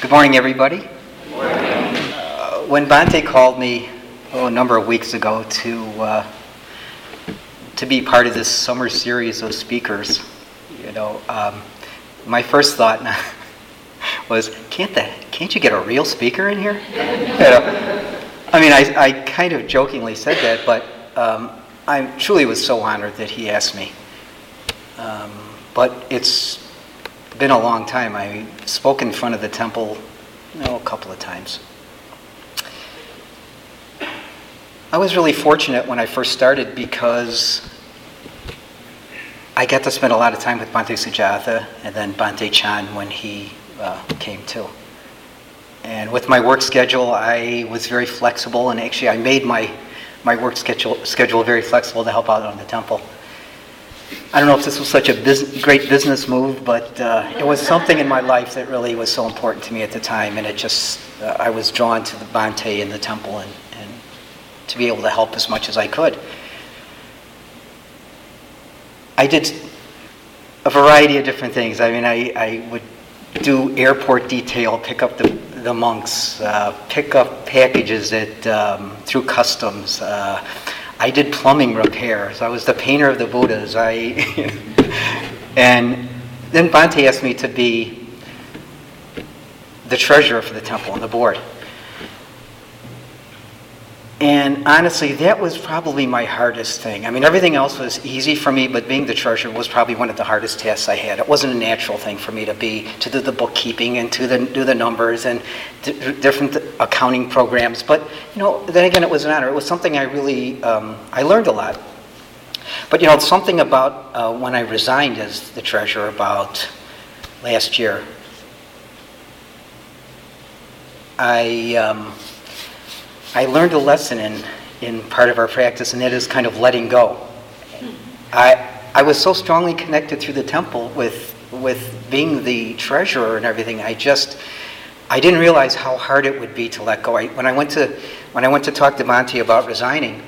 Good morning, everybody. Uh, when Bhante called me oh, a number of weeks ago to uh, to be part of this summer series of speakers, you know, um, my first thought was, can't that can't you get a real speaker in here? You know, I mean, I, I kind of jokingly said that, but um, I truly was so honored that he asked me. Um, but it's been a long time. I spoke in front of the temple, you know, a couple of times. I was really fortunate when I first started because I got to spend a lot of time with Bhante Sujatha and then Bhante Chan when he uh, came too. And with my work schedule, I was very flexible, and actually, I made my, my work schedule, schedule very flexible to help out on the temple. I don't know if this was such a bus- great business move, but uh, it was something in my life that really was so important to me at the time, and it just, uh, I was drawn to the Bhante and the temple and, and to be able to help as much as I could. I did a variety of different things. I mean, I, I would do airport detail, pick up the, the monks, uh, pick up packages at, um, through customs. Uh, I did plumbing repairs. I was the painter of the Buddhas. I, and then Bhante asked me to be the treasurer for the temple and the board. And honestly, that was probably my hardest thing. I mean, everything else was easy for me, but being the treasurer was probably one of the hardest tasks I had. It wasn't a natural thing for me to be to do the bookkeeping and to the, do the numbers and different accounting programs. But you know, then again, it was an honor. It was something I really um, I learned a lot. But you know, something about uh, when I resigned as the treasurer about last year. I. Um, I learned a lesson in, in part of our practice, and that is kind of letting go. I, I was so strongly connected through the temple with, with being the treasurer and everything. I just, I didn't realize how hard it would be to let go. I, when, I went to, when I went to talk to Bhante about resigning,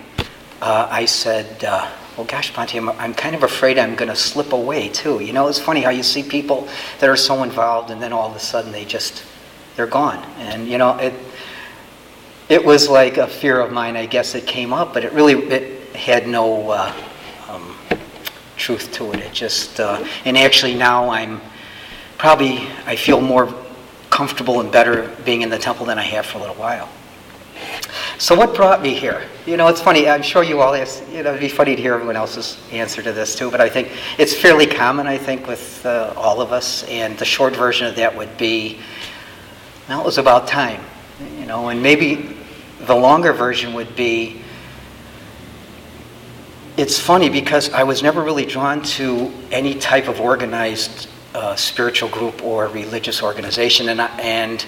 uh, I said, uh, well, gosh, Bhante, I'm, I'm kind of afraid I'm going to slip away too. You know, it's funny how you see people that are so involved and then all of a sudden they just, they're gone. And, you know, it, it was like a fear of mine, I guess, it came up, but it really it had no uh, um, truth to it. It just, uh, and actually now I'm probably, I feel more comfortable and better being in the temple than I have for a little while. So what brought me here? You know, it's funny. I'm sure you all ask. You know, it'd be funny to hear everyone else's answer to this too. But I think it's fairly common. I think with uh, all of us. And the short version of that would be, well, it was about time. You know, and maybe the longer version would be it's funny because I was never really drawn to any type of organized uh, spiritual group or religious organization, and, I, and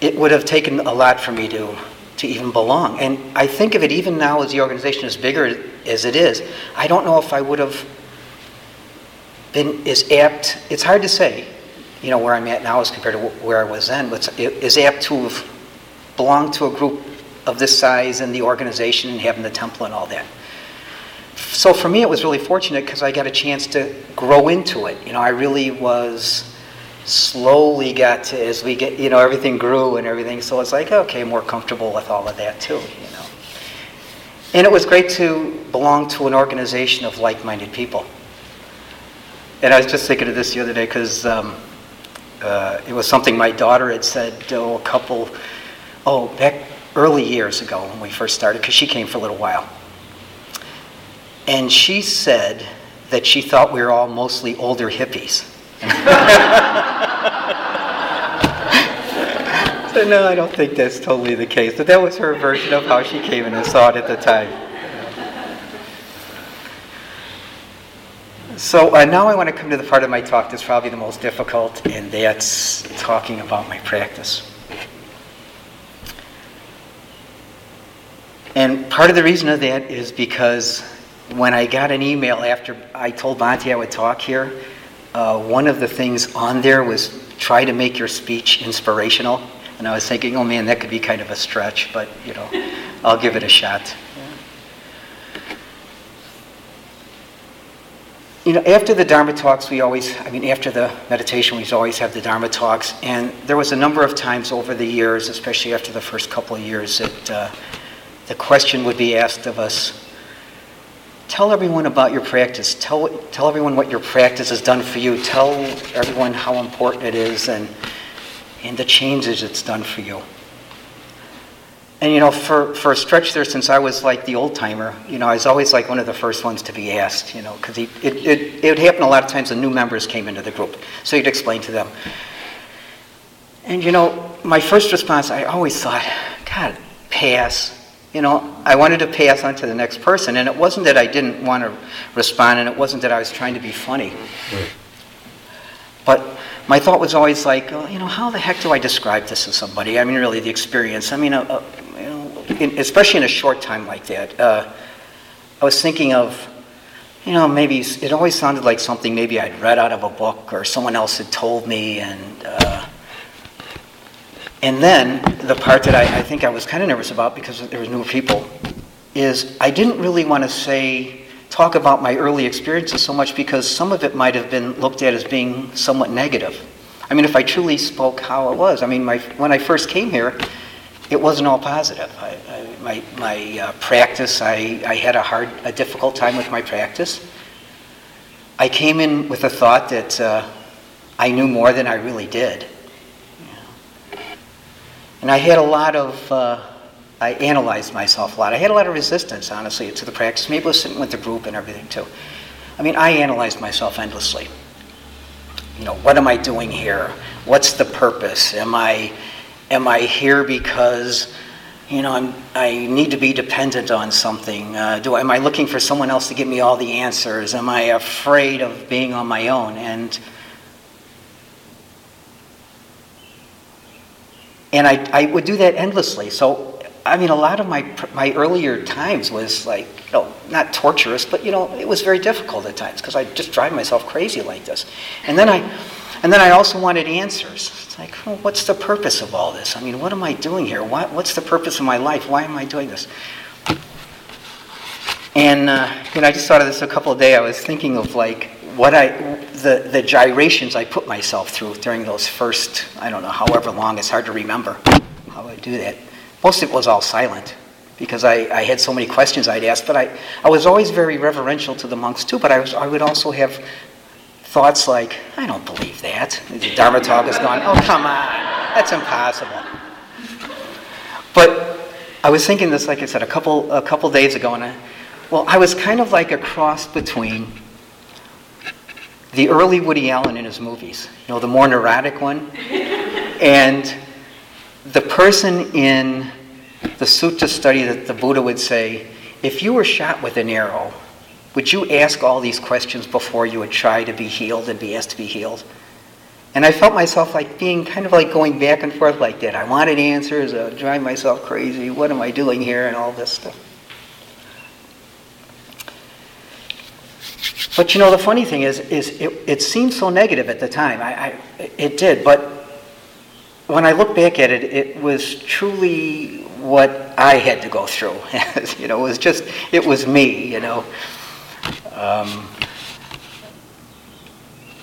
it would have taken a lot for me to, to even belong. And I think of it even now as the organization is bigger as it is, I don't know if I would have been as apt, it's hard to say, you know, where I'm at now as compared to where I was then, but is apt to have belong to a group of this size and the organization and having the temple and all that. So for me, it was really fortunate because I got a chance to grow into it. You know, I really was slowly got to as we get, you know, everything grew and everything. So it's like, okay, more comfortable with all of that too, you know. And it was great to belong to an organization of like-minded people. And I was just thinking of this the other day because um, uh, it was something my daughter had said oh, a couple oh, back early years ago when we first started, because she came for a little while. And she said that she thought we were all mostly older hippies. so, no, I don't think that's totally the case. But that was her version of how she came and saw it at the time. So uh, now I want to come to the part of my talk that's probably the most difficult, and that's talking about my practice. And part of the reason of that is because when I got an email after I told Bhante I would talk here, uh, one of the things on there was try to make your speech inspirational. And I was thinking, oh man, that could be kind of a stretch, but you know, I'll give it a shot. you know, after the Dharma talks, we always, I mean, after the meditation, we always have the Dharma talks. And there was a number of times over the years, especially after the first couple of years, that uh, the question would be asked of us tell everyone about your practice. Tell, tell everyone what your practice has done for you. Tell everyone how important it is and, and the changes it's done for you. And you know, for, for a stretch there, since I was like the old timer, you know, I was always like one of the first ones to be asked, you know, because it, it, it would happen a lot of times when new members came into the group. So you'd explain to them. And you know, my first response, I always thought, God, pass. You know, I wanted to pass on to the next person. And it wasn't that I didn't want to respond, and it wasn't that I was trying to be funny. But my thought was always like, oh, you know, how the heck do I describe this to somebody? I mean, really, the experience. I mean, uh, uh, you know, in, especially in a short time like that. Uh, I was thinking of, you know, maybe it always sounded like something maybe I'd read out of a book or someone else had told me, and uh, and then the part that I, I think I was kind of nervous about because there was new people is I didn't really want to say talk about my early experiences so much because some of it might have been looked at as being somewhat negative. I mean, if I truly spoke how it was, I mean, my, when I first came here, it wasn't all positive. I, I, my my uh, practice, I, I had a hard, a difficult time with my practice. I came in with a thought that uh, I knew more than I really did. And I had a lot of, uh, I analyzed myself a lot. I had a lot of resistance, honestly, to the practice. Maybe I was sitting with the group and everything too. I mean, I analyzed myself endlessly. You know, what am I doing here? What's the purpose? Am I, am I here because, you know, I'm, I need to be dependent on something? Uh, do am I looking for someone else to give me all the answers? Am I afraid of being on my own? And and I, I would do that endlessly. So I mean, a lot of my my earlier times was like, you know, not torturous, but you know, it was very difficult at times because I just drive myself crazy like this. And then I, and then I also wanted answers. It's like, well, what's the purpose of all this? I mean, what am I doing here? What, what's the purpose of my life? Why am I doing this? And uh, you know, I just thought of this a couple of days. I was thinking of like what I, the the gyrations I put myself through during those first, I don't know, however long. It's hard to remember how I do that most of it was all silent because I, I had so many questions I'd ask, but I, I was always very reverential to the monks too, but I, was, I would also have thoughts like, I don't believe that. The Dharma talk is gone, oh, come on, that's impossible. But I was thinking this, like I said, a couple, a couple days ago, and I, well, I was kind of like a cross between the early Woody Allen in his movies, you know, the more neurotic one, and the person in the sutta study that the Buddha would say, if you were shot with an arrow, would you ask all these questions before you would try to be healed and be asked to be healed? And I felt myself like being kind of like going back and forth like that. I wanted answers, I drive myself crazy. What am I doing here? And all this stuff. But you know, the funny thing is, is it, it seemed so negative at the time. I, I, it did, but when I look back at it, it was truly what I had to go through. you know, it was just, it was me, you know. Um,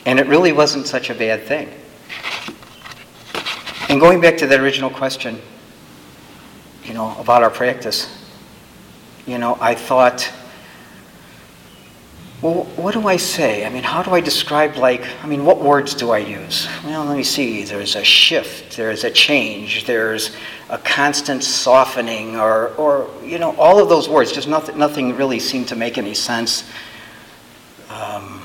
and it really wasn't such a bad thing. And going back to that original question, you know, about our practice, you know, I thought, well, what do I say? I mean, how do I describe, like, I mean, what words do I use? Well, let me see. There's a shift, there's a change, there's a constant softening, or, or you know, all of those words. Just nothing, nothing really seemed to make any sense. Um,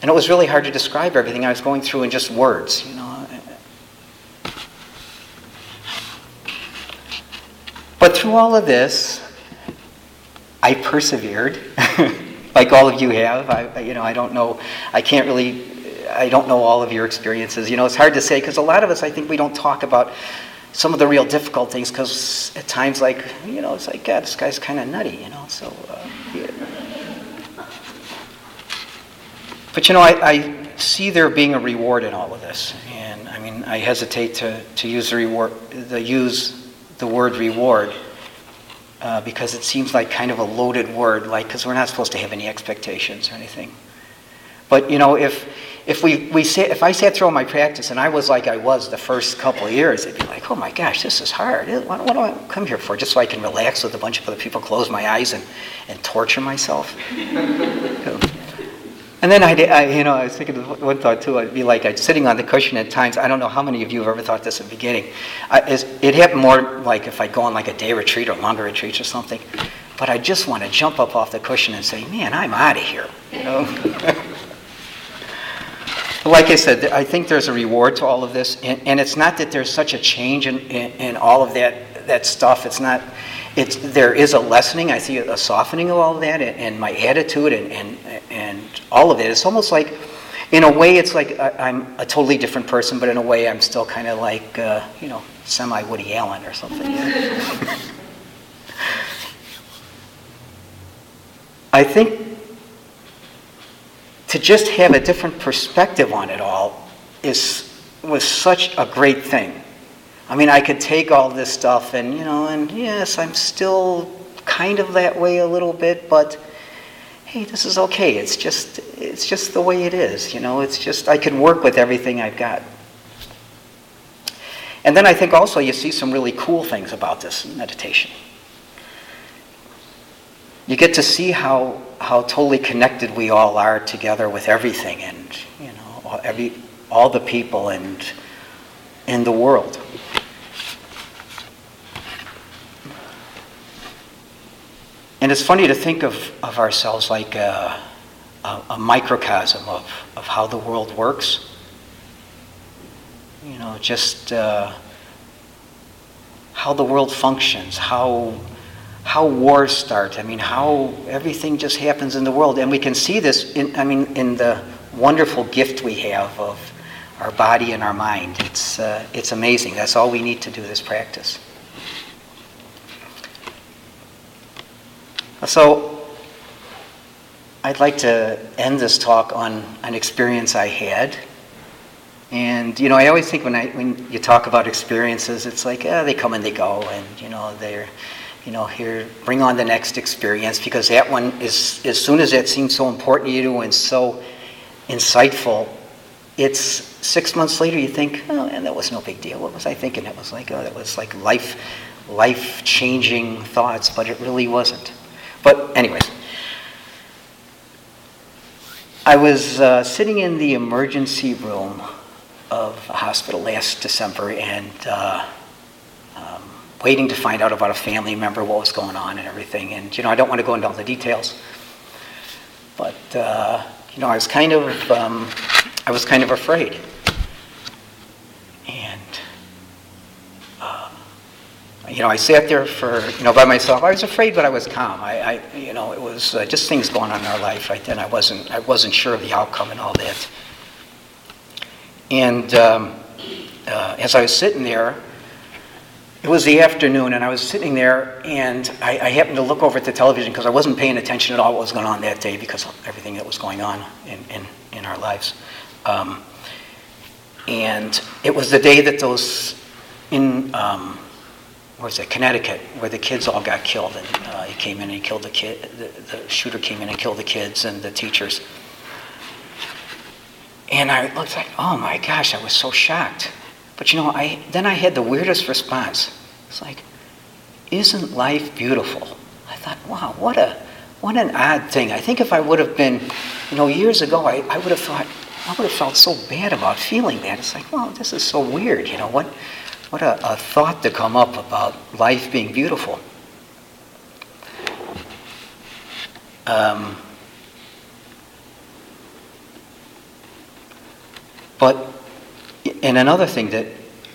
and it was really hard to describe everything I was going through in just words, you know. But through all of this, I persevered. like all of you have. I, you know, I don't know. I can't really. I don't know all of your experiences. You know, it's hard to say because a lot of us, I think, we don't talk about some of the real difficult things because at times, like, you know, it's like, God, this guy's kind of nutty. You know, so. Uh, yeah. But you know, I, I see there being a reward in all of this, and I mean, I hesitate to, to use the reward, the use the word reward uh, because it seems like kind of a loaded word, like, because we're not supposed to have any expectations or anything. But, you know, if, if, we, we sat, if I sat through my practice and I was like I was the first couple of years, it'd be like, oh my gosh, this is hard. What, what do I come here for? Just so I can relax with a bunch of other people, close my eyes, and, and torture myself? And then I, I, you know, I was thinking of one thought too. I'd be like, I'd sitting on the cushion at times. I don't know how many of you have ever thought this at the beginning. I, it happened more like if I'd go on like a day retreat or longer retreats or something. But I just want to jump up off the cushion and say, man, I'm out of here. You know. like I said, I think there's a reward to all of this, and, and it's not that there's such a change in, in, in all of that that stuff. It's not it's, there is a lessening. I see a softening of all of that and, and my attitude and, and, and all of it. It's almost like, in a way, it's like I, am a totally different person, but in a way, I'm still kind of like, uh, you know, semi Woody Allen or something. I think to just have a different perspective on it all is was such a great thing. I mean, I could take all this stuff and, you know, and yes, I'm still kind of that way a little bit, but hey, this is okay. It's just, it's just the way it is, you know. It's just, I can work with everything I've got. And then I think also you see some really cool things about this meditation. You get to see how, how totally connected we all are together with everything and, you know, every, all the people and in the world. And it's funny to think of, of ourselves like a, a, a microcosm of, of how the world works. You know, just uh, how the world functions, how, how wars start. I mean, how everything just happens in the world. And we can see this, in, I mean, in the wonderful gift we have of our body and our mind. It's, uh, it's amazing. That's all we need to do this practice. So, I'd like to end this talk on an experience I had. And, you know, I always think when, I, when you talk about experiences, it's like, oh, they come and they go, and, you know, they're, you know, here, bring on the next experience, because that one is, as soon as that seems so important to you and so insightful, it's six months later you think, oh, and that was no big deal. What was I thinking? It was like, oh, that was like life, life changing thoughts, but it really wasn't. But, anyways, I was uh, sitting in the emergency room of a hospital last December and uh, um, waiting to find out about a family member, what was going on, and everything. And, you know, I don't want to go into all the details, but, uh, you know, I was kind of, um, I was kind of afraid. You know, I sat there for, you know, by myself. I was afraid, but I was calm. I, I you know, it was uh, just things going on in our life right then. I wasn't, I wasn't sure of the outcome and all that. And um, uh, as I was sitting there, it was the afternoon, and I was sitting there, and I, I happened to look over at the television because I wasn't paying attention at all what was going on that day because of everything that was going on in, in, in our lives. Um, and it was the day that those in um, where's it, Connecticut, where the kids all got killed, and uh, he came in and he killed the kid. The, the, shooter came in and killed the kids and the teachers. And I looked like, oh my gosh, I was so shocked. But you know, I then I had the weirdest response. It's like, isn't life beautiful? I thought, wow, what a what an odd thing. I think if I would have been, you know, years ago, I, I would have thought, I would have felt so bad about feeling that. It's like, well, this is so weird, you know, what what a, a thought to come up about life being beautiful. Um, but, and another thing that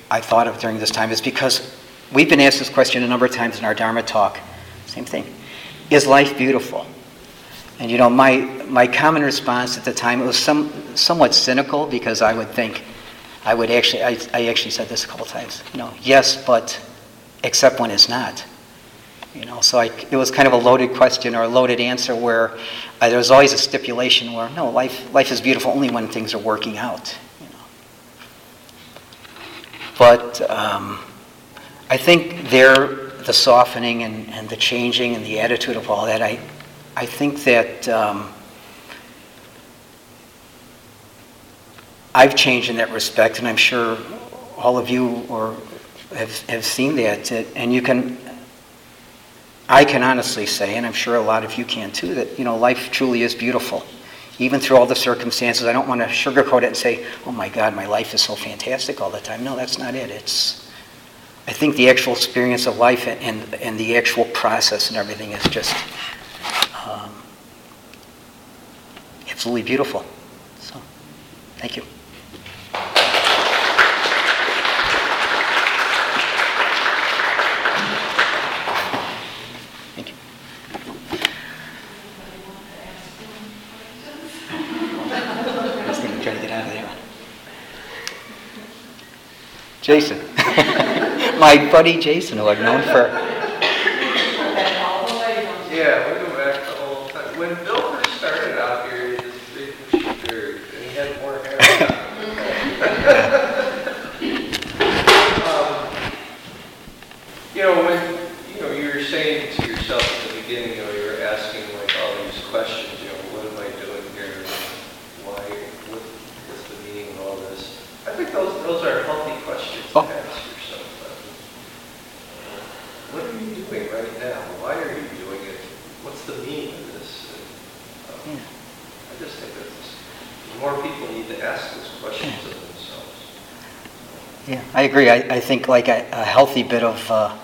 I thought of during this time is because we've been asked this question a number of times in our Dharma talk. Same thing. Is life beautiful? And you know, my, my common response at the time, it was some, somewhat cynical because I would think, I would actually, I, I actually said this a couple times, you know, yes, but except when it's not. You know, so I, it was kind of a loaded question or a loaded answer where uh, there was always a stipulation where no, life, life is beautiful only when things are working out. You know. But um, I think there, the softening and, and the changing and the attitude of all that, I, I think that um, I've changed in that respect, and I'm sure all of you or have, have seen that. And you can, I can honestly say, and I'm sure a lot of you can too, that, you know, life truly is beautiful. Even through all the circumstances, I don't want to sugarcoat it and say, oh my God, my life is so fantastic all the time. No, that's not it. It's, I think the actual experience of life and, and, and the actual process and everything is just um, absolutely beautiful. So. Thank you. I was thinking, trying to get out of there. Jason. My buddy Jason, who I've known for, Yeah, we go back the whole time. When Bill first started out here, he had this big bushy beard, and he had more hair. Um, You know, when, you know, you were saying to yourself at the beginning, you know, you were asking like all these questions, you know, what am I doing here? Why, what, what's the meaning of all this? I think those, those are healthy questions to Oh. ask yourself. Uh, What are you doing right now? Why are you doing it? What's the meaning of this? And, um, I just think that more people need to ask those questions of themselves. Yeah, I agree. I, I think like a, a healthy bit of, uh,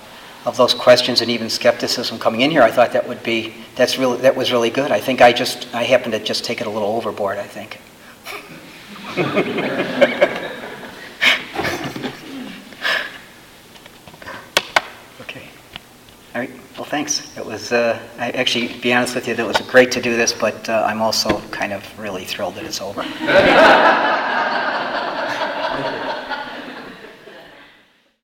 of those questions and even skepticism coming in here, I thought that would be, that's really, that was really good. I think I just, I happened to just take it a little overboard, I think. Okay. All right, well, thanks. It was, uh, I actually, to be honest with you, it was great to do this, but uh, I'm also kind of really thrilled that it's over.